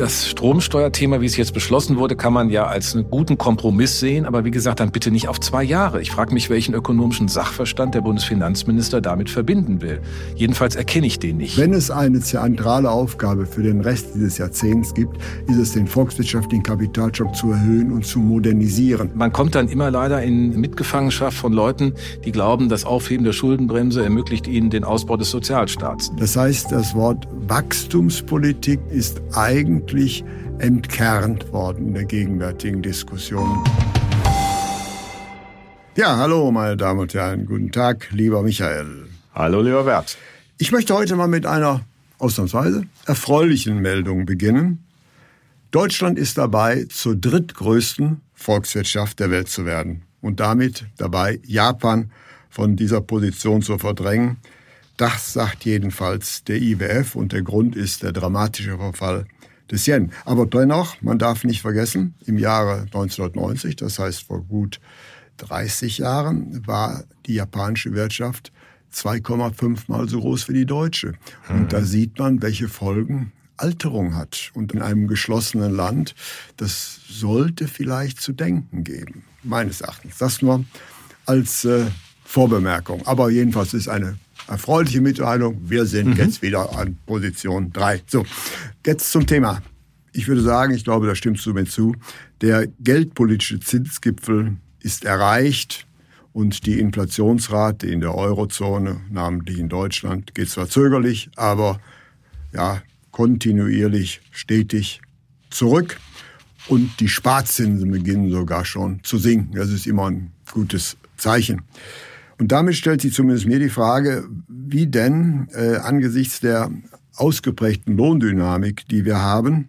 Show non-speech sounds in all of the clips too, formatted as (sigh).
Das Stromsteuerthema, wie es jetzt beschlossen wurde, kann man ja als einen guten Kompromiss sehen, aber wie gesagt, dann bitte nicht auf zwei Jahre. Ich frage mich, welchen ökonomischen Sachverstand der Bundesfinanzminister damit verbinden will. Jedenfalls erkenne ich den nicht. Wenn es eine zentrale Aufgabe für den Rest dieses Jahrzehnts gibt, ist es den volkswirtschaftlichen Kapitalstock zu erhöhen und zu modernisieren. Man kommt dann immer leider in Mitgefangenschaft von Leuten, die glauben, das Aufheben der Schuldenbremse ermöglicht ihnen den Ausbau des Sozialstaats. Das heißt, das Wort Wachstumspolitik ist eigentlich entkernt worden in der gegenwärtigen Diskussion. Ja, hallo meine Damen und Herren, guten Tag, lieber Michael. Hallo, lieber Bert. Ich möchte heute mal mit einer ausnahmsweise erfreulichen Meldung beginnen. Deutschland ist dabei, zur drittgrößten Volkswirtschaft der Welt zu werden und damit dabei, Japan von dieser Position zu verdrängen. Das sagt jedenfalls der IWF und der Grund ist der dramatische Verfall des Yen. Aber dennoch, man darf nicht vergessen, im Jahre 1990, das heißt vor gut 30 Jahren, war die japanische Wirtschaft 2,5 mal so groß wie die deutsche. Und mhm. da sieht man, welche Folgen Alterung hat. Und in einem geschlossenen Land, das sollte vielleicht zu denken geben, meines Erachtens. Das nur als äh, Vorbemerkung. Aber jedenfalls ist eine erfreuliche Mitteilung. Wir sind mhm. jetzt wieder an Position 3. So, jetzt zum Thema. Ich würde sagen, ich glaube, da stimmst du mir zu, der geldpolitische Zinsgipfel ist erreicht und die Inflationsrate in der Eurozone, namentlich in Deutschland, geht zwar zögerlich, aber ja, kontinuierlich, stetig zurück. Und die Sparzinsen beginnen sogar schon zu sinken. Das ist immer ein gutes Zeichen. Und damit stellt sich zumindest mir die Frage, wie denn äh, angesichts der ausgeprägten Lohndynamik, die wir haben,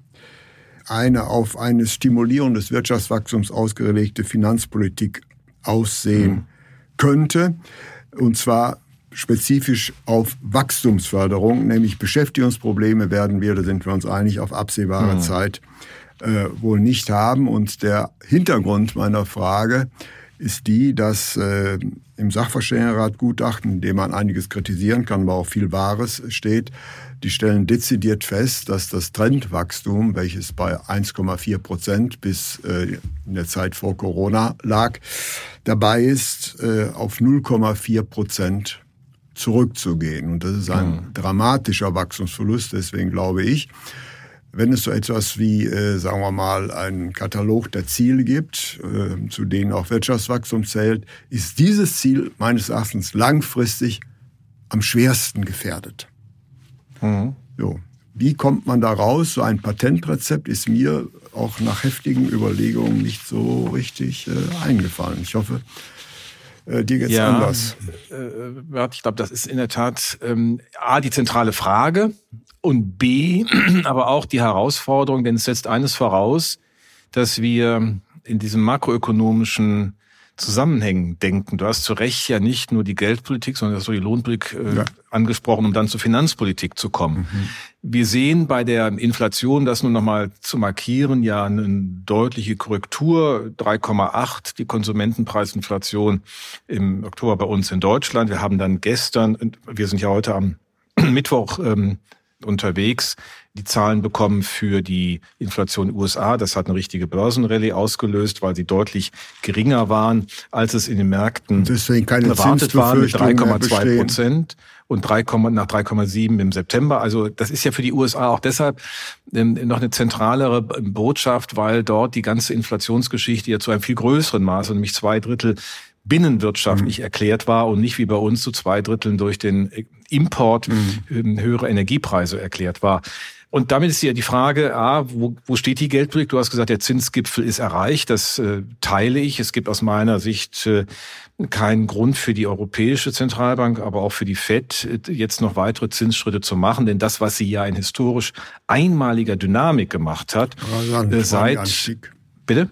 eine auf eine Stimulierung des Wirtschaftswachstums ausgelegte Finanzpolitik aussehen mhm. könnte. Und zwar spezifisch auf Wachstumsförderung, nämlich Beschäftigungsprobleme werden wir, da sind wir uns einig, auf absehbare mhm. Zeit äh, wohl nicht haben. Und der Hintergrund meiner Frage ist die, dass äh, im Sachverständigenrat Gutachten, in dem man einiges kritisieren kann, aber auch viel Wahres steht, die stellen dezidiert fest, dass das Trendwachstum, welches bei 1,4 Prozent bis äh, in der Zeit vor Corona lag, dabei ist, äh, auf 0,4 Prozent zurückzugehen. Und das ist ein mhm. dramatischer Wachstumsverlust. Deswegen glaube ich, wenn es so etwas wie, äh, sagen wir mal, einen Katalog der Ziele gibt, äh, zu denen auch Wirtschaftswachstum zählt, ist dieses Ziel meines Erachtens langfristig am schwersten gefährdet. Mhm. So. Wie kommt man da raus? So ein Patentrezept ist mir auch nach heftigen Überlegungen nicht so richtig äh, eingefallen. Ich hoffe, äh, dir geht's ja, anders. Äh, ich glaube, das ist in der Tat ähm, A, die zentrale Frage und B, (clears throat) aber auch die Herausforderung, denn es setzt eines voraus, dass wir in diesem makroökonomischen Zusammenhängen denken. Du hast zu Recht ja nicht nur die Geldpolitik, sondern hast du die Lohnpolitik äh, ja. angesprochen, um dann zur Finanzpolitik zu kommen. Mhm. Wir sehen bei der Inflation, das nur nochmal zu markieren, ja eine deutliche Korrektur, 3,8 die Konsumentenpreisinflation im Oktober bei uns in Deutschland. Wir haben dann gestern, wir sind ja heute am (clears throat) Mittwoch ähm, unterwegs, die Zahlen bekommen für die Inflation in den USA. Das hat eine richtige Börsenrallye ausgelöst, weil sie deutlich geringer waren, als es in den Märkten erwartet war mit 3,2 Prozent und 3, nach 3,7 im September. Also das ist ja für die USA auch deshalb ähm, noch eine zentralere Botschaft, weil dort die ganze Inflationsgeschichte ja zu einem viel größeren Maß, nämlich zwei Drittel binnenwirtschaftlich mhm. erklärt war und nicht wie bei uns zu zwei Dritteln durch den Import mhm. Ähm, höhere Energiepreise erklärt war. Und damit ist ja die Frage, A, wo, wo steht die Geldpolitik? Du hast gesagt, der Zinsgipfel ist erreicht. Das äh, teile ich. Es gibt aus meiner Sicht äh, keinen Grund für die Europäische Zentralbank, aber auch für die FED, äh, jetzt noch weitere Zinsschritte zu machen. Denn das, was sie ja in historisch einmaliger Dynamik gemacht hat, äh, seit Bitte?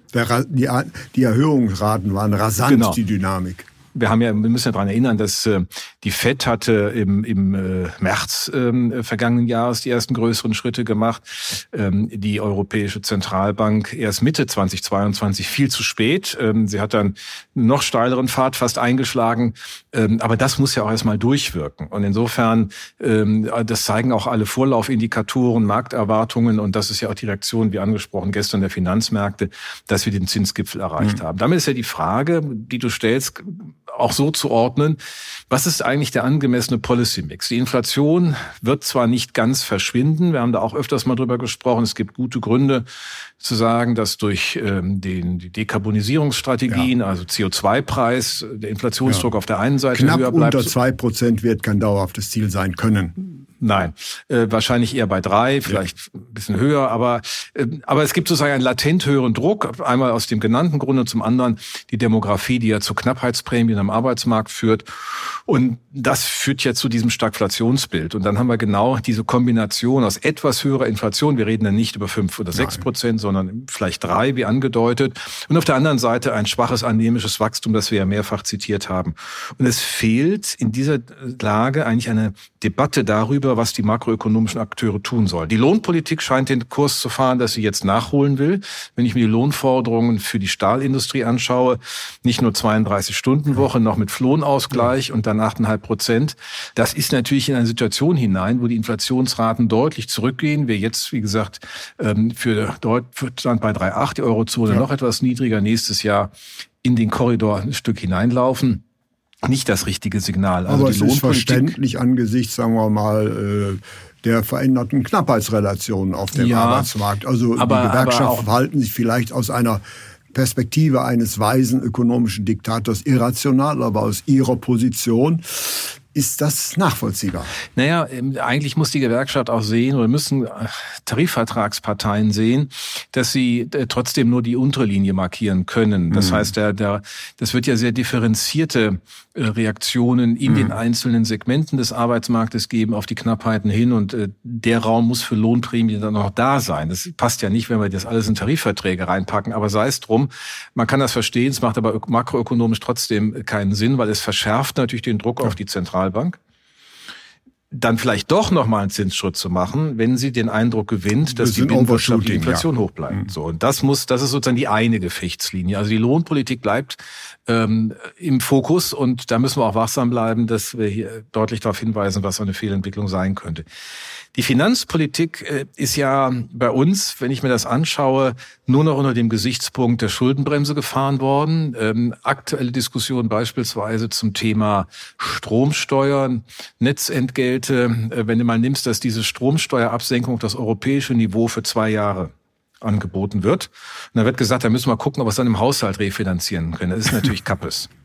Die, Erhöhungsraten waren rasant, genau. die Dynamik wir haben ja, wir müssen ja daran erinnern, dass äh, die FED hatte im, im äh, März äh, vergangenen Jahres die ersten größeren Schritte gemacht. Ähm, die Europäische Zentralbank erst Mitte 2022 viel zu spät. Ähm, sie hat dann noch steileren Pfad fast eingeschlagen. Ähm, aber das muss ja auch erstmal durchwirken. Und insofern, ähm, das zeigen auch alle Vorlaufindikatoren, Markterwartungen und das ist ja auch die Reaktion, wie angesprochen, gestern der Finanzmärkte, dass wir den Zinsgipfel erreicht mhm. haben. Damit ist ja die Frage, die du stellst, auch so zu ordnen, was ist eigentlich der angemessene Policy Mix? Die Inflation wird zwar nicht ganz verschwinden, wir haben da auch öfters mal drüber gesprochen, es gibt gute Gründe zu sagen, dass durch ähm, den, die Dekarbonisierungsstrategien, ja. also CO2-Preis, der Inflationsdruck ja. auf der einen Seite Knapp höher bleibt. unter zwei Prozent wird kein dauerhaftes Ziel sein können. Nein, äh, wahrscheinlich eher bei drei, vielleicht ja. ein bisschen höher, aber, äh, aber es gibt sozusagen einen latent höheren Druck, einmal aus dem genannten Grund und zum anderen die Demografie, die ja zu Knappheitsprämien am Arbeitsmarkt führt. Und das führt ja zu diesem Stagflationsbild. Und dann haben wir genau diese Kombination aus etwas höherer Inflation, wir reden dann nicht über fünf oder sechs Prozent, sondern vielleicht drei, wie angedeutet. Und auf der anderen Seite ein schwaches anämisches Wachstum, das wir ja mehrfach zitiert haben. Und es fehlt in dieser Lage eigentlich eine Debatte darüber, was die makroökonomischen Akteure tun sollen. Die Lohnpolitik scheint den Kurs zu fahren, dass sie jetzt nachholen will. Wenn ich mir die Lohnforderungen für die Stahlindustrie anschaue, nicht nur 32-Stunden-Woche, noch mit Lohnausgleich und dann 8,5 Prozent. Das ist natürlich in eine Situation hinein, wo die Inflationsraten deutlich zurückgehen. Wir jetzt, wie gesagt, ähm, für Deutschland bei 3,8, die Eurozone ja. noch etwas niedriger, nächstes Jahr in den Korridor ein Stück hineinlaufen nicht das richtige Signal. Also Aber es ist verständlich angesichts, sagen wir mal, äh, der veränderten Knappheitsrelationen auf dem ja, Arbeitsmarkt. Also aber, die Gewerkschaften verhalten sich vielleicht aus einer Perspektive eines weisen ökonomischen Diktators irrational, aber aus ihrer Position ist das nachvollziehbar? Naja, ähm, eigentlich muss die Gewerkschaft auch sehen oder müssen äh, Tarifvertragsparteien sehen, dass sie äh, trotzdem nur die untere Linie markieren können. Das mhm. heißt, der, der, das wird ja sehr differenzierte äh, Reaktionen in mhm. den einzelnen Segmenten des Arbeitsmarktes geben auf die Knappheiten hin und der Raum muss für Lohnprämien dann auch da sein. Das passt ja nicht, wenn wir das alles in Tarifverträge reinpacken, aber sei es drum. Man kann das verstehen, es macht aber makroökonomisch trotzdem keinen Sinn, weil es verschärft natürlich den Druck ja. auf die Zentral Zentralbank, dann vielleicht doch nochmal einen Zinsschritt zu machen, wenn sie den Eindruck gewinnt, dass die Binnenwirtschaft die Inflation ja. hoch bleibt. Mhm. So und das muss, das ist sozusagen die eine Gefechtslinie. Also die Lohnpolitik bleibt ähm, im Fokus und da müssen wir auch wachsam bleiben, dass wir hier deutlich darauf hinweisen, was eine Fehlentwicklung sein könnte. Die Finanzpolitik äh, ist ja bei uns, wenn ich mir das anschaue, nur noch unter dem Gesichtspunkt der Schuldenbremse gefahren worden. Ähm, aktuelle Diskussion beispielsweise zum Thema Stromsteuern, Netzentgelte. Äh, wenn du mal nimmst, dass diese Stromsteuerabsenkung das europäische Niveau für zwei Jahre angeboten wird. Und da wird gesagt, da müssen wir gucken, ob wir es dann im Haushalt refinanzieren können. Das ist natürlich Kappes. (laughs)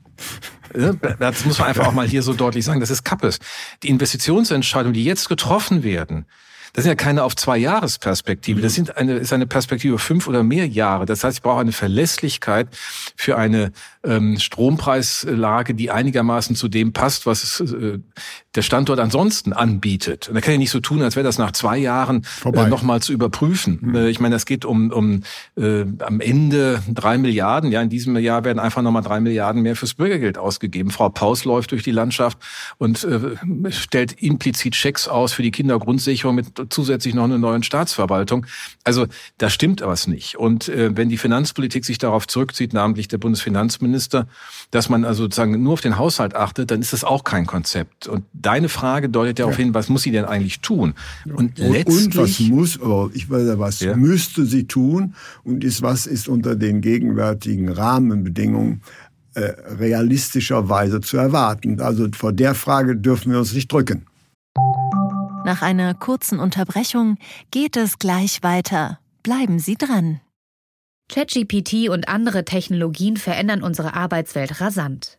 Das muss man einfach auch mal hier so deutlich sagen. Das ist Kappes. Die Investitionsentscheidungen, die jetzt getroffen werden, das sind ja keine auf zwei Jahresperspektive. Das sind eine, ist eine Perspektive fünf oder mehr Jahre. Das heißt, ich brauche eine Verlässlichkeit für eine ähm, Strompreislage, die einigermaßen zu dem passt, was äh, der Standort ansonsten anbietet. Und da kann ich nicht so tun, als wäre das nach zwei Jahren äh, nochmal zu überprüfen. Mhm. Ich meine, das geht um, um äh, am Ende drei Milliarden. Ja, in diesem Jahr werden einfach nochmal drei Milliarden mehr fürs Bürgergeld ausgegeben. Frau Paus läuft durch die Landschaft und äh, stellt implizit Schecks aus für die Kindergrundsicherung mit zusätzlich noch einer neuen Staatsverwaltung. Also da stimmt was nicht. Und äh, wenn die Finanzpolitik sich darauf zurückzieht, namentlich der Bundesfinanzminister, dass man also sozusagen nur auf den Haushalt achtet, dann ist das auch kein Konzept. Und deine Frage deutet ja, ja. hin, was muss sie denn eigentlich tun? Und, letztlich, und was muss, oh, ich weiß ja, was ja. müsste sie tun und ist, was ist unter den gegenwärtigen Rahmenbedingungen äh, realistischerweise zu erwarten. Also vor der Frage dürfen wir uns nicht drücken. Nach einer kurzen Unterbrechung geht es gleich weiter. Bleiben Sie dran. ChatGPT und andere Technologien verändern unsere Arbeitswelt rasant.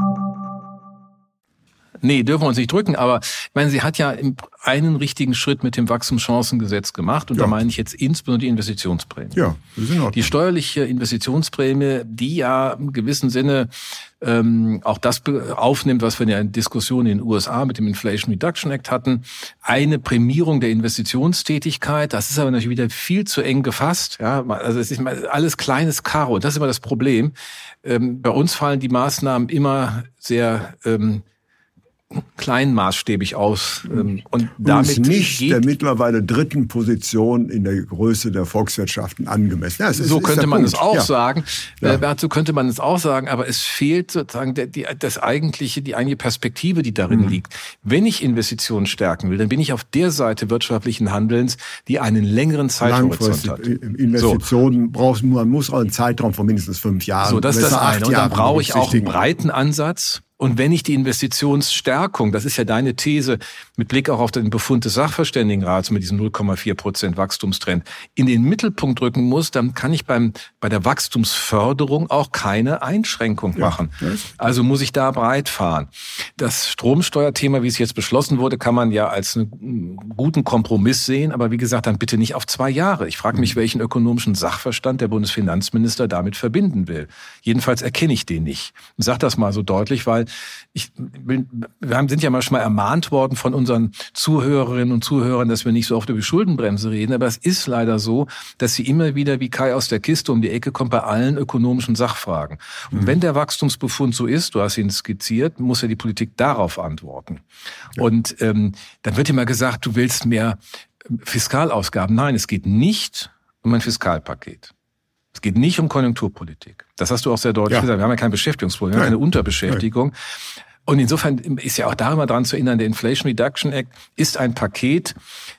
Nee, dürfen wir uns nicht drücken. Aber ich meine, sie hat ja einen richtigen Schritt mit dem Wachstumschancengesetz gemacht. Und ja. da meine ich jetzt insbesondere die Investitionsprämie. Ja, das ist in Ordnung. Die steuerliche Investitionsprämie, die ja im gewissen Sinne ähm, auch das aufnimmt, was wir ja in Diskussionen in den USA mit dem Inflation Reduction Act hatten. Eine Prämierung der Investitionstätigkeit. Das ist aber natürlich wieder viel zu eng gefasst. Ja, also es ist alles kleines Karo. Das ist immer das Problem. Ähm, bei uns fallen die Maßnahmen immer sehr ähm, kleinmaßstäbig aus. Ähm, und damit und nicht der mittlerweile dritten Position in der Größe der Volkswirtschaften angemessen. Ja, ist, so könnte man Punkt. es auch ja. sagen. Ja. Äh, so könnte man es auch sagen, aber es fehlt sozusagen der, die, das eigentliche, die eigentliche Perspektive, die darin mhm. liegt. Wenn ich Investitionen stärken will, dann bin ich auf der Seite wirtschaftlichen Handelns, die einen längeren Zeithorizont hat. Investitionen so. braucht man muss auch einen Zeitraum von mindestens fünf Jahren. So, das ist das eine. Und dann brauche ich auch einen breiten Ansatz und wenn ich die Investitionsstärkung, das ist ja deine These, mit Blick auch auf den Befund des Sachverständigenrats mit diesem 0,4 Prozent Wachstumstrend in den Mittelpunkt rücken muss, dann kann ich beim, bei der Wachstumsförderung auch keine Einschränkung machen. Ja, also muss ich da breit fahren. Das Stromsteuerthema, wie es jetzt beschlossen wurde, kann man ja als einen guten Kompromiss sehen, aber wie gesagt, dann bitte nicht auf zwei Jahre. Ich frage mich, mhm. welchen ökonomischen Sachverstand der Bundesfinanzminister damit verbinden will. Jedenfalls erkenne ich den nicht. Ich sage das mal so deutlich, weil ich bin, wir haben, sind ja manchmal ermahnt worden von unseren Zuhörerinnen und Zuhörern, dass wir nicht so oft über Schuldenbremse reden. Aber es ist leider so, dass sie immer wieder wie Kai aus der Kiste um die Ecke kommt bei allen ökonomischen Sachfragen. Und mhm. wenn der Wachstumsbefund so ist, du hast ihn skizziert, muss ja die Politik darauf antworten. Ja. Und ähm, dann wird immer gesagt, du willst mehr Fiskalausgaben. Nein, es geht nicht um ein Fiskalpaket. Es geht nicht um Konjunkturpolitik. Das hast du auch sehr deutlich ja. gesagt. Wir haben ja kein Beschäftigungsproblem, wir haben keine Unterbeschäftigung. Nein. Und insofern ist ja auch da immer dran zu erinnern, der Inflation Reduction Act ist ein Paket,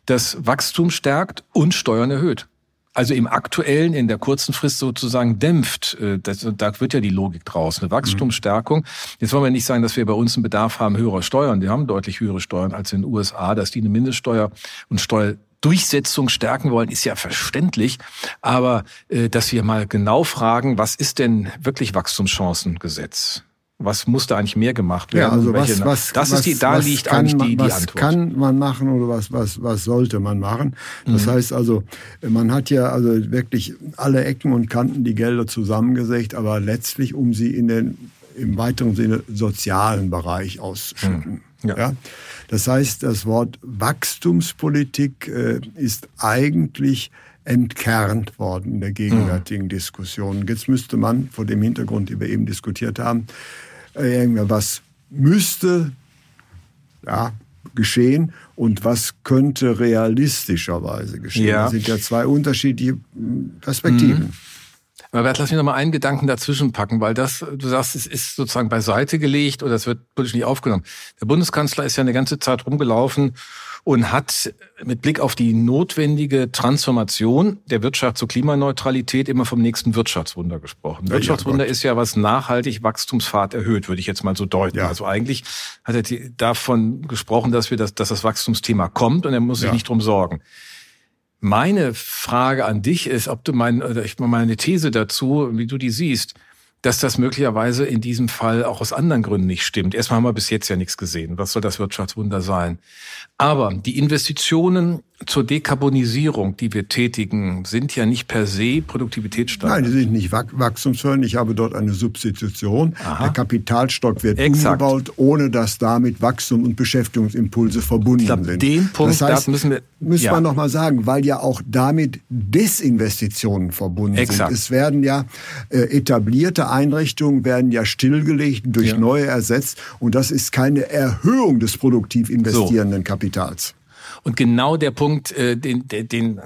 das Wachstum stärkt und Steuern erhöht. Also im aktuellen, in der kurzen Frist sozusagen dämpft. Äh, das, da wird ja die Logik draus, eine Wachstumsstärkung. Jetzt wollen wir nicht sagen, dass wir bei uns einen Bedarf haben höherer Steuern. Wir haben deutlich höhere Steuern als in den USA, dass die eine Mindeststeuer und Steuer Durchsetzung stärken wollen, ist ja verständlich. Aber äh, dass wir mal genau fragen, was ist denn wirklich Wachstumschancengesetz? Was muss da eigentlich mehr gemacht werden? Ja, also was, was, das was, ist die, da liegt eigentlich die, die was Antwort. Was kann man machen oder was, was, was sollte man machen? Das mhm. heißt also, man hat ja also wirklich alle Ecken und Kanten die Gelder zusammengesägt, aber letztlich, um sie in den im weiteren Sinne sozialen Bereich auszuschütten. Mhm. Ja. ja. Das heißt, das Wort Wachstumspolitik äh, ist eigentlich entkernt worden in der gegenwärtigen mhm. Diskussion. Jetzt müsste man vor dem Hintergrund, den wir eben diskutiert haben, äh, was müsste ja, geschehen und was könnte realistischerweise geschehen. Ja. Das sind ja zwei unterschiedliche hm, Perspektiven. Mhm. Aber Bert, lass mich noch mal einen Gedanken dazwischen packen, weil das, du sagst, es ist sozusagen beiseite gelegt oder es wird politisch nicht aufgenommen. Der Bundeskanzler ist ja eine ganze Zeit rumgelaufen und hat mit Blick auf die notwendige Transformation der Wirtschaft zur Klimaneutralität immer vom nächsten Wirtschaftswunder gesprochen. Ja, Wirtschaftswunder ja, ist ja was nachhaltig Wachstumspfad erhöht, würde ich jetzt mal so deuten. Ja. Also eigentlich hat er davon gesprochen, dass wir das, dass das Wachstumsthema kommt und er muss sich nicht drum sorgen. Meine Frage an dich ist, ob du mein, oder ich meine These dazu, wie du die siehst, dass das möglicherweise in diesem Fall auch aus anderen Gründen nicht stimmt. Erstmal haben wir bis jetzt ja nichts gesehen. Was soll das Wirtschaftswunder sein? Aber die Investitionen zur Dekarbonisierung, die wir tätigen, sind ja nicht per se produktivitätssteigernd. Nein, die sind nicht wachstumsfördernd. Ich habe dort eine Substitution. Aha. Der Kapitalstock wird Exakt. umgebaut, ohne dass damit Wachstum und Beschäftigungsimpulse verbunden glaub, sind. Den Punkt, das heißt, müssen wir müssen ja. wir noch mal sagen, weil ja auch damit Desinvestitionen verbunden Exakt. sind. Es werden ja äh, etablierte Einrichtungen werden ja stillgelegt, durch ja. neue ersetzt und das ist keine Erhöhung des produktiv investierenden so. Kapitals. Und genau der Punkt, äh, den, den, den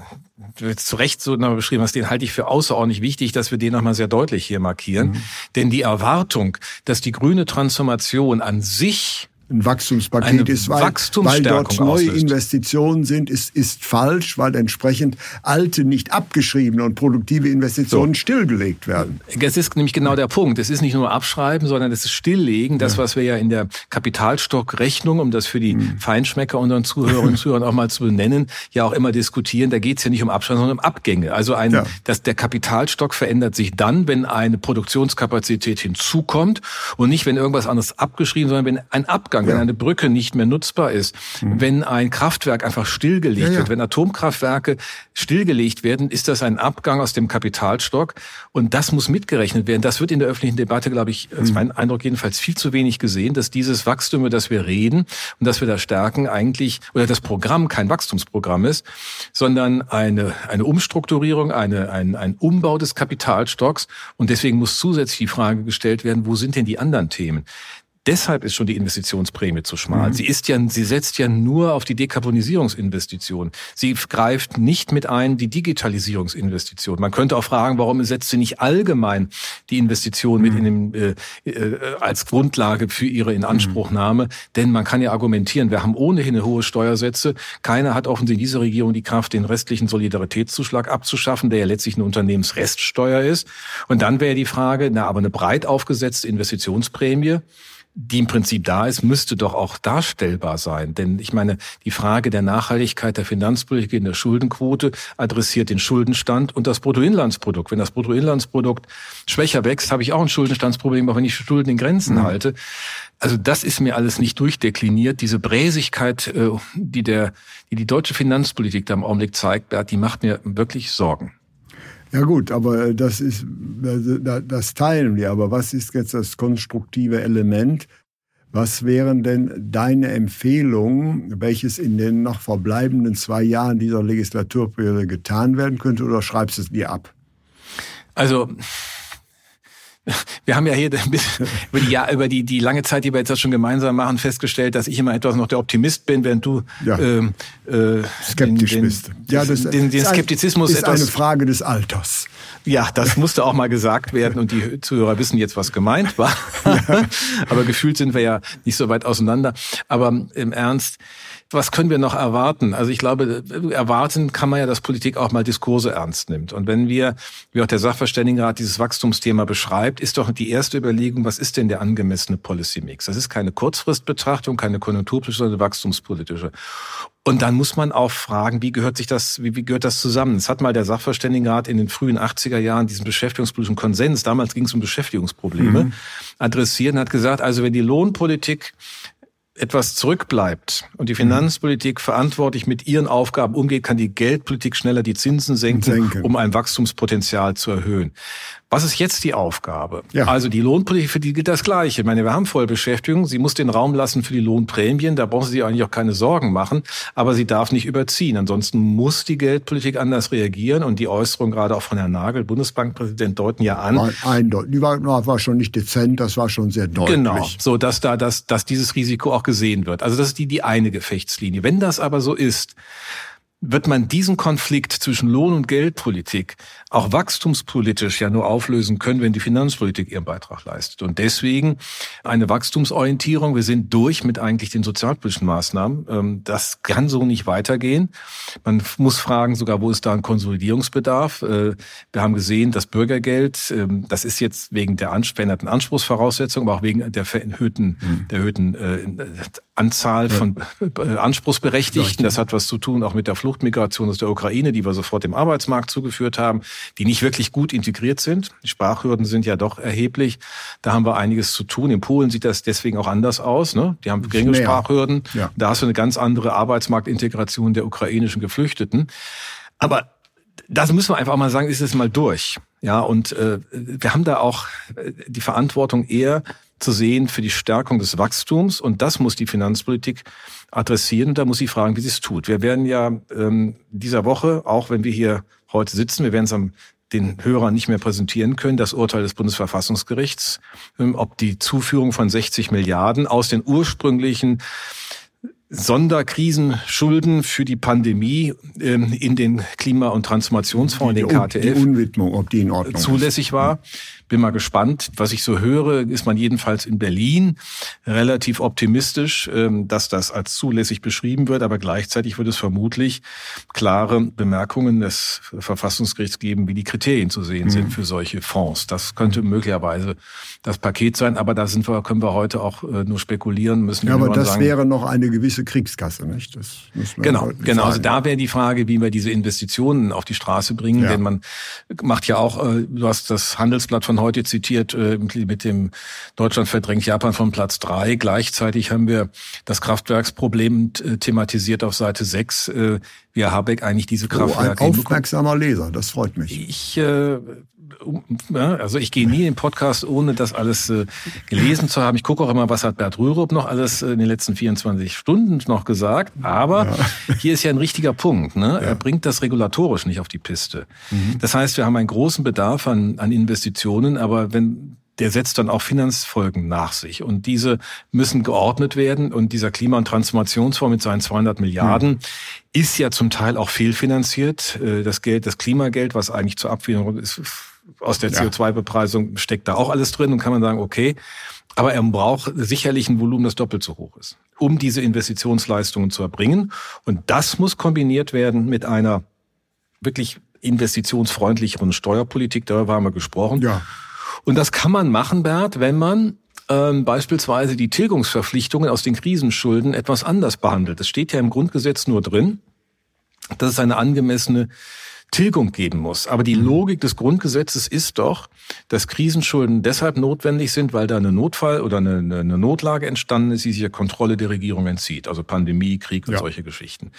du jetzt zu Recht so nochmal beschrieben hast, den halte ich für außerordentlich wichtig, dass wir den nochmal sehr deutlich hier markieren. Mhm. Denn die Erwartung, dass die grüne Transformation an sich ein Wachstumspaket Eine ist, weil, weil dort neue auslöst. Investitionen sind, ist, ist falsch, weil entsprechend alte nicht abgeschriebene und produktive Investitionen so. stillgelegt werden. Es ist nämlich genau der Punkt. Es ist nicht nur abschreiben, sondern es ist stilllegen. Das, ja. was wir ja in der Kapitalstockrechnung, um das für die hm. Feinschmecker unseren Zuhörerinnen und Zuhörern auch mal zu benennen, ja auch immer diskutieren, da geht es ja nicht um Abschreiben, sondern um Abgänge. Also ein, ja. dass der Kapitalstock verändert sich dann, wenn eine Produktionskapazität hinzukommt und nicht, wenn irgendwas anderes abgeschrieben, sondern wenn ein Abgang Abgang, ja. wenn eine Brücke nicht mehr nutzbar ist, mhm. wenn ein Kraftwerk einfach stillgelegt ja, wird, wenn Atomkraftwerke stillgelegt werden, ist das ein Abgang aus dem Kapitalstock und das muss mitgerechnet werden. Das wird in der öffentlichen Debatte, glaube ich, mhm. ist mein Eindruck jedenfalls viel zu wenig gesehen, dass dieses Wachstum, über das wir reden und das wir da stärken, eigentlich oder das Programm kein Wachstumsprogramm ist, sondern eine eine Umstrukturierung, eine ein, ein Umbau des Kapitalstocks und deswegen muss zusätzlich die Frage gestellt werden, wo sind denn die anderen Themen? Deshalb ist schon die Investitionsprämie zu schmal. Mhm. Sie ist ja, sie setzt ja nur auf die Dekarbonisierungsinvestition. Sie greift nicht mit ein die Digitalisierungsinvestition. Man könnte auch fragen, warum setzt sie nicht allgemein die Investition mhm. mit in dem, äh, äh, als Grundlage für ihre Inanspruchnahme? Mhm. Denn man kann ja argumentieren, wir haben ohnehin eine hohe Steuersätze. Keiner hat offensichtlich in dieser Regierung die Kraft, den restlichen Solidaritätszuschlag abzuschaffen, der ja letztlich eine Unternehmensreststeuer ist. Und dann wäre die Frage, na, aber eine breit aufgesetzte Investitionsprämie, die im Prinzip da ist, müsste doch auch darstellbar sein. Denn ich meine, die Frage der Nachhaltigkeit der Finanzpolitik in der Schuldenquote adressiert den Schuldenstand und das Bruttoinlandsprodukt. Wenn das Bruttoinlandsprodukt schwächer wächst, habe ich auch ein Schuldenstandsproblem, auch wenn ich Schulden in Grenzen mhm. halte. Also das ist mir alles nicht durchdekliniert. Diese Bräsigkeit, äh, die der, die die deutsche Finanzpolitik da im Augenblick zeigt, die macht mir wirklich Sorgen. Ja gut, aber das ist, das teilen wir. Aber was ist jetzt das konstruktive Element? Was wären denn deine Empfehlungen, welches in den noch verbleibenden zwei Jahren dieser Legislaturperiode getan werden könnte, oder schreibst du es dir ab? Also (laughs) wir haben ja hier (laughs) über die, ja, über die, die lange Zeit, die wir jetzt schon gemeinsam machen, festgestellt, dass ich immer etwas noch der Optimist bin, während du ja. ähm, äh, skeptisch den, bist. Ja, das, den, den Skeptizismus ist etwas, eine Frage des Alters. Ja, das (laughs) musste auch mal gesagt werden und die Zuhörer wissen jetzt, was gemeint war. Ja. Aber gefühlt sind wir ja nicht so weit auseinander. Aber im Ernst, was können wir noch erwarten? Also ich glaube, erwarten kann man ja, dass Politik auch mal Diskurse ernst nimmt. Und wenn wir, wie auch der Sachverständigenrat dieses Wachstumsthema beschreibt, ist doch die erste Überlegung, was ist denn der angemessene Policy Mix? Das ist keine Kurzfristbetrachtung, keine konjunkturpolitische, sondern wachstumspolitische. Und dann muss man auch fragen, wie gehört sich das, wie, wie gehört das zusammen? Es hat mal der Sachverständigenrat in den frühen 80er Jahren diesen beschäftigungspolitischen Konsens, damals ging es um Beschäftigungsprobleme, mhm. adressiert und hat gesagt, also wenn die Lohnpolitik etwas zurückbleibt und die mhm. Finanzpolitik verantwortlich mit ihren Aufgaben umgeht, kann die Geldpolitik schneller die Zinsen senken, senken. um ein Wachstumspotenzial zu erhöhen. Was ist jetzt die Aufgabe? Ja. Also die Lohnpolitik, für die gilt das Gleiche. Ich meine, wir haben Vollbeschäftigung. Sie muss den Raum lassen für die Lohnprämien. Da brauchen Sie sich eigentlich auch keine Sorgen machen. Aber sie darf nicht überziehen. Ansonsten muss die Geldpolitik anders reagieren. Und die Äußerung gerade auch von Herrn Nagel, Bundesbankpräsident, deuten ja an. War eindeutig. Die war, war schon nicht dezent. Das war schon sehr deutlich. Genau. So, dass da, dass, dass dieses Risiko auch gesehen wird. Also das ist die, die eine Gefechtslinie. Wenn das aber so ist, wird man diesen Konflikt zwischen Lohn- und Geldpolitik auch wachstumspolitisch ja nur auflösen können, wenn die Finanzpolitik ihren Beitrag leistet. Und deswegen eine Wachstumsorientierung. Wir sind durch mit eigentlich den sozialpolitischen Maßnahmen. Ähm, das kann so nicht weitergehen. Man muss fragen sogar, wo ist da ein Konsolidierungsbedarf? Äh, wir haben gesehen, das Bürgergeld, ähm, das ist jetzt wegen der veränderten Anspruchsvoraussetzungen, aber auch wegen der erhöhten, mhm. der erhöhten äh, Anzahl von äh, Anspruchsberechtigten. Das hat was zu tun auch mit der Fluchtmigration aus der Ukraine, die wir sofort dem Arbeitsmarkt zugeführt haben, die nicht wirklich gut integriert sind. Die Sprachhürden sind ja doch erheblich. Da haben wir einiges zu tun. In Polen sieht das deswegen auch anders aus. Ne? Die haben geringe Sprachhürden. Ja. Da hast du eine ganz andere Arbeitsmarktintegration der ukrainischen Geflüchteten. Aber das müssen wir einfach mal sagen, ist es mal durch. Ja, und äh, wir haben da auch äh, die Verantwortung eher zu sehen für die Stärkung des Wachstums. Und das muss die Finanzpolitik adressieren. Da muss sie fragen, wie sie es tut. Wir werden ja ähm, dieser Woche, auch wenn wir hier heute sitzen, wir werden es am den Hörern nicht mehr präsentieren können, das Urteil des Bundesverfassungsgerichts, ähm, ob die Zuführung von 60 Milliarden aus den ursprünglichen Sonderkrisenschulden für die Pandemie ähm, in den Klima- und Transformationsfonds, in den KTF, die Unwidmung, ob die in Ordnung zulässig ist. war. Bin mal gespannt. Was ich so höre, ist man jedenfalls in Berlin relativ optimistisch, ähm, dass das als zulässig beschrieben wird. Aber gleichzeitig wird es vermutlich klare Bemerkungen des Verfassungsgerichts geben, wie die Kriterien zu sehen mhm. sind für solche Fonds. Das könnte möglicherweise das Paket sein. Aber da sind wir, können wir heute auch äh, nur spekulieren müssen. Ja, aber das sagen, wäre noch eine gewisse Kriegskasse, nicht? Das genau, genau. Also da wäre die Frage, wie wir diese Investitionen auf die Straße bringen. Ja. Denn man macht ja auch, äh, du hast das Handelsblatt von Japan heute zitiert äh, mit dem Deutschland verdrängt Japan von Platz drei. Gleichzeitig haben wir das Kraftwerksproblem äh, thematisiert auf Seite sechs. Äh, wie Habeck eigentlich diese Kraftwerke... Oh, ein aufmerksamer Leser, das freut mich. Ich also ich gehe nie in den Podcast, ohne das alles äh, gelesen zu haben. Ich gucke auch immer, was hat Bert Rürup noch alles äh, in den letzten 24 Stunden noch gesagt. Aber ja. hier ist ja ein richtiger Punkt. Ne? Ja. Er bringt das regulatorisch nicht auf die Piste. Mhm. Das heißt, wir haben einen großen Bedarf an, an Investitionen, aber wenn der setzt dann auch Finanzfolgen nach sich. Und diese müssen geordnet werden. Und dieser Klima- und Transformationsfonds mit seinen 200 Milliarden mhm. ist ja zum Teil auch fehlfinanziert. Äh, das Geld, das Klimageld, was eigentlich zur Abwehrung ist, aus der CO2-Bepreisung steckt da auch alles drin und kann man sagen, okay, aber er braucht sicherlich ein Volumen, das doppelt so hoch ist, um diese Investitionsleistungen zu erbringen. Und das muss kombiniert werden mit einer wirklich investitionsfreundlicheren Steuerpolitik. Darüber haben wir gesprochen. Ja. Und das kann man machen, Bert, wenn man ähm, beispielsweise die Tilgungsverpflichtungen aus den Krisenschulden etwas anders behandelt. Es steht ja im Grundgesetz nur drin, dass es eine angemessene Tilgung geben muss. Aber die mhm. Logik des Grundgesetzes ist doch, dass Krisenschulden deshalb notwendig sind, weil da eine Notfall oder eine, eine Notlage entstanden ist, die sich der Kontrolle der Regierung entzieht. Also Pandemie, Krieg und ja. solche Geschichten.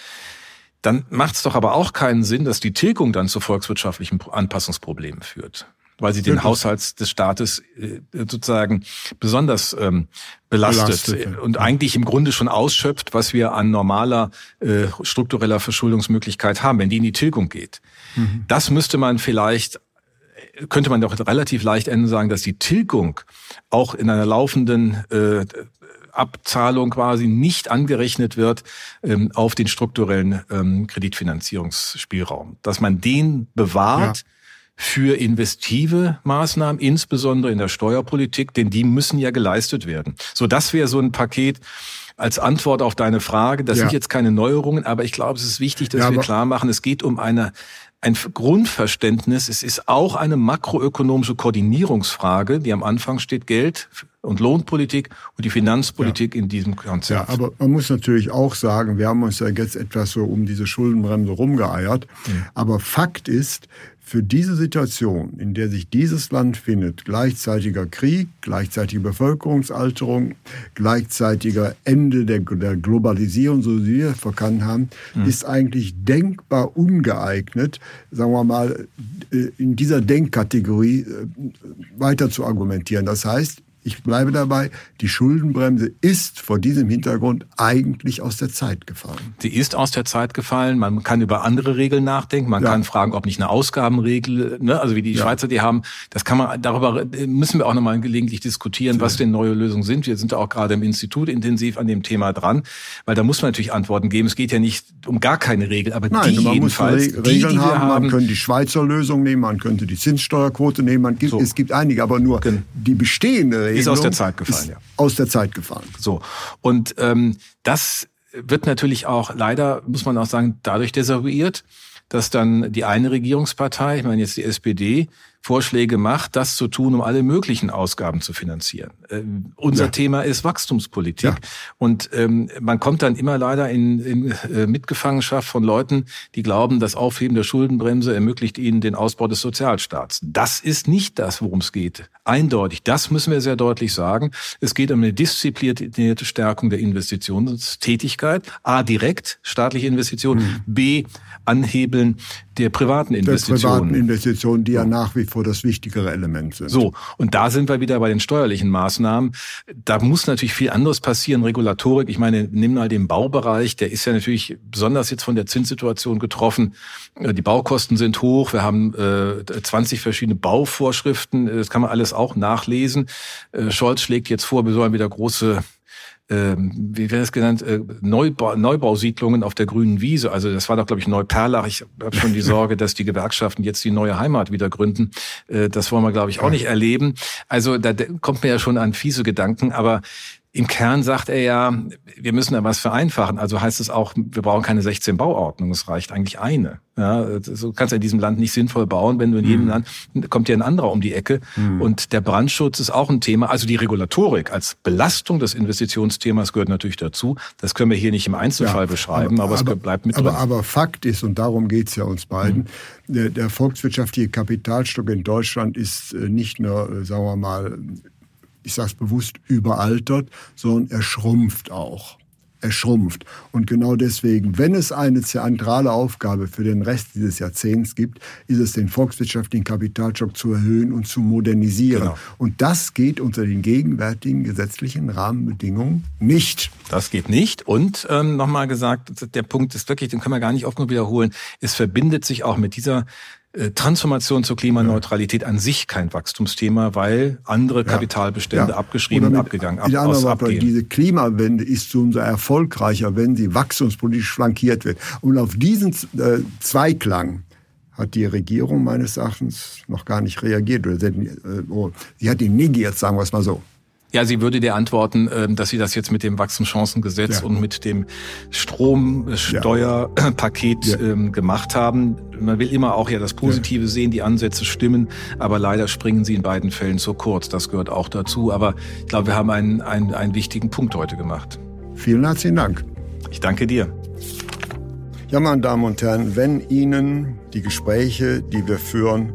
Dann macht es doch aber auch keinen Sinn, dass die Tilgung dann zu volkswirtschaftlichen Anpassungsproblemen führt weil sie den Wirklich? Haushalt des Staates äh, sozusagen besonders ähm, belastet, belastet und eigentlich im Grunde schon ausschöpft, was wir an normaler äh, struktureller Verschuldungsmöglichkeit haben, wenn die in die Tilgung geht. Mhm. Das müsste man vielleicht könnte man doch relativ leicht enden sagen, dass die Tilgung auch in einer laufenden äh, Abzahlung quasi nicht angerechnet wird ähm, auf den strukturellen ähm, Kreditfinanzierungsspielraum. Dass man den bewahrt, ja für investive Maßnahmen, insbesondere in der Steuerpolitik, denn die müssen ja geleistet werden. So, das wäre so ein Paket als Antwort auf deine Frage. Das ja. sind jetzt keine Neuerungen, aber ich glaube, es ist wichtig, dass ja, wir klar machen, es geht um eine ein Grundverständnis. Es ist auch eine makroökonomische Koordinierungsfrage, die am Anfang steht, Geld und Lohnpolitik und die Finanzpolitik ja. in diesem Konzept. Ja, aber man muss natürlich auch sagen, wir haben uns ja jetzt etwas so um diese Schuldenbremse rumgeeiert. Mhm. Aber Fakt ist, für diese Situation, in der sich dieses Land findet, gleichzeitiger Krieg, gleichzeitige Bevölkerungsalterung, gleichzeitiger Ende der, der Globalisierung, so wie wir es verkannt haben, mhm. ist eigentlich denkbar ungeeignet, sagen wir mal, äh, in dieser Denkkategorie äh, weiter zu argumentieren. Das heißt, ich bleibe dabei, die Schuldenbremse ist vor diesem Hintergrund eigentlich aus der Zeit gefallen. Sie ist aus der Zeit gefallen. Man kann über andere Regeln nachdenken. Man ja. kann fragen, ob nicht eine Ausgabenregel, ne, also wie die ja. Schweizer die haben, das kann man, darüber müssen wir auch nochmal gelegentlich diskutieren, ja. was denn neue Lösungen sind. Wir sind auch gerade im Institut intensiv an dem Thema dran, weil da muss man natürlich Antworten geben. Es geht ja nicht um gar keine Regel, aber Nein, die man jedenfalls, muss Regeln die, die haben, haben, Man könnte die Schweizer Lösung nehmen, man könnte die Zinssteuerquote nehmen. Man gibt, so. Es gibt einige, aber nur die bestehende Regelung ist aus der Zeit gefallen. Ja. Aus der Zeit gefallen. So und ähm, das wird natürlich auch leider, muss man auch sagen, dadurch desavouiert, dass dann die eine Regierungspartei, ich meine jetzt die SPD, Vorschläge macht, das zu tun, um alle möglichen Ausgaben zu finanzieren. Äh, unser ja. Thema ist Wachstumspolitik. Ja. Und ähm, man kommt dann immer leider in, in äh, Mitgefangenschaft von Leuten, die glauben, das Aufheben der Schuldenbremse ermöglicht ihnen den Ausbau des Sozialstaats. Das ist nicht das, worum es geht. Eindeutig. Das müssen wir sehr deutlich sagen. Es geht um eine disziplinierte Stärkung der Investitionstätigkeit. A, direkt staatliche Investitionen. Mhm. B, Anhebeln der privaten Investitionen. Der privaten Investitionen, die ja nach wie vor das wichtigere Element sind. So, und da sind wir wieder bei den steuerlichen Maßnahmen. Da muss natürlich viel anderes passieren, Regulatorik. Ich meine, nimm mal den Baubereich, der ist ja natürlich besonders jetzt von der Zinssituation getroffen. Äh, die Baukosten sind hoch, wir haben äh, 20 verschiedene Bauvorschriften, das kann man alles auch nachlesen. Äh, Scholz schlägt jetzt vor, wir sollen wieder große ähm, wie wäre das genannt, äh, Neubau, Neubausiedlungen auf der grünen Wiese. Also das war doch, glaube ich, Neuperlach. Ich habe schon die Sorge, dass die Gewerkschaften jetzt die neue Heimat wieder gründen. Äh, das wollen wir, glaube ich, auch nicht erleben. Also da kommt mir ja schon an fiese Gedanken. Aber Im Kern sagt er ja, wir müssen da was vereinfachen. Also heißt es auch, wir brauchen keine 16 Bauordnungen, es reicht eigentlich eine. Ja, so kannst du in diesem Land nicht sinnvoll bauen, wenn du in jedem mhm. Land kommt ja ein anderer um die Ecke. Mhm. Und der Brandschutz ist auch ein Thema. Also die Regulatorik als Belastung des Investitionsthemas gehört natürlich dazu. Das können wir hier nicht im Einzelfall ja, beschreiben, aber, aber, es bleibt mit aber, drin. Aber Fakt ist, und darum geht's ja uns beiden, mhm. der, der volkswirtschaftliche Kapitalstock in Deutschland ist äh, nicht nur, äh, sagen wir mal, ich sage es bewusst, überaltert, sondern er schrumpft auch. Er schrumpft. Und genau deswegen, wenn es eine zentrale Aufgabe für den Rest dieses Jahrzehnts gibt, ist es, den volkswirtschaftlichen Kapitalstock zu erhöhen und zu modernisieren. Genau. Und das geht unter den gegenwärtigen gesetzlichen Rahmenbedingungen nicht. Das geht nicht. Und ähm, nochmal gesagt, der Punkt ist wirklich, den können wir gar nicht oft genug wiederholen, es verbindet sich auch mit dieser Transformation zur Klimaneutralität an sich kein Wachstumsthema, weil andere Kapitalbestände ja. abgeschrieben und abgegangen ab, aus, abgehen. Diese Klimawende ist umso erfolgreicher, wenn sie wachstumspolitisch flankiert wird. Und auf diesen äh, Zweiklang hat die Regierung meines Erachtens noch gar nicht reagiert. Oder sie, äh, sie hat ihn negiert, sagen wir es mal so. Ja, sie würde dir antworten, ähm, dass sie das jetzt mit dem Wachstumschancengesetz ja. und mit dem Stromsteuerpaket ja. Ähm, gemacht haben. Man will immer auch ja das Positive ja. sehen, die Ansätze stimmen, aber leider springen sie in beiden Fällen zu kurz. Das gehört auch dazu. Aber ich glaube, wir haben einen, einen, einen wichtigen Punkt heute gemacht. Vielen herzlichen Dank. Ich danke dir. Ja, meine Damen und Herren, wenn Ihnen die Gespräche, die wir führen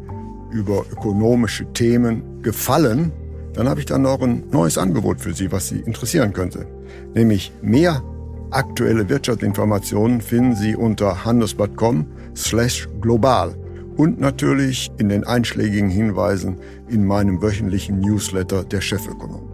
über ökonomische Themen gefallen, dann habe ich dann noch ein neues Angebot für Sie, was Sie interessieren könnte. Nämlich mehr aktuelle Wirtschaftsinformationen finden Sie unter handelsblatt.com slash global und natürlich in den einschlägigen Hinweisen in meinem wöchentlichen Newsletter der Chefökonom.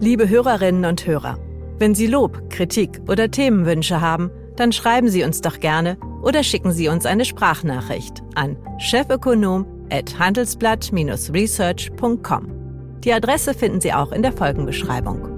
Liebe Hörerinnen und Hörer, wenn Sie Lob, Kritik oder Themenwünsche haben, dann schreiben Sie uns doch gerne oder schicken Sie uns eine Sprachnachricht an chefökonom at handelsblatt-research.com. Die Adresse finden Sie auch in der Folgenbeschreibung.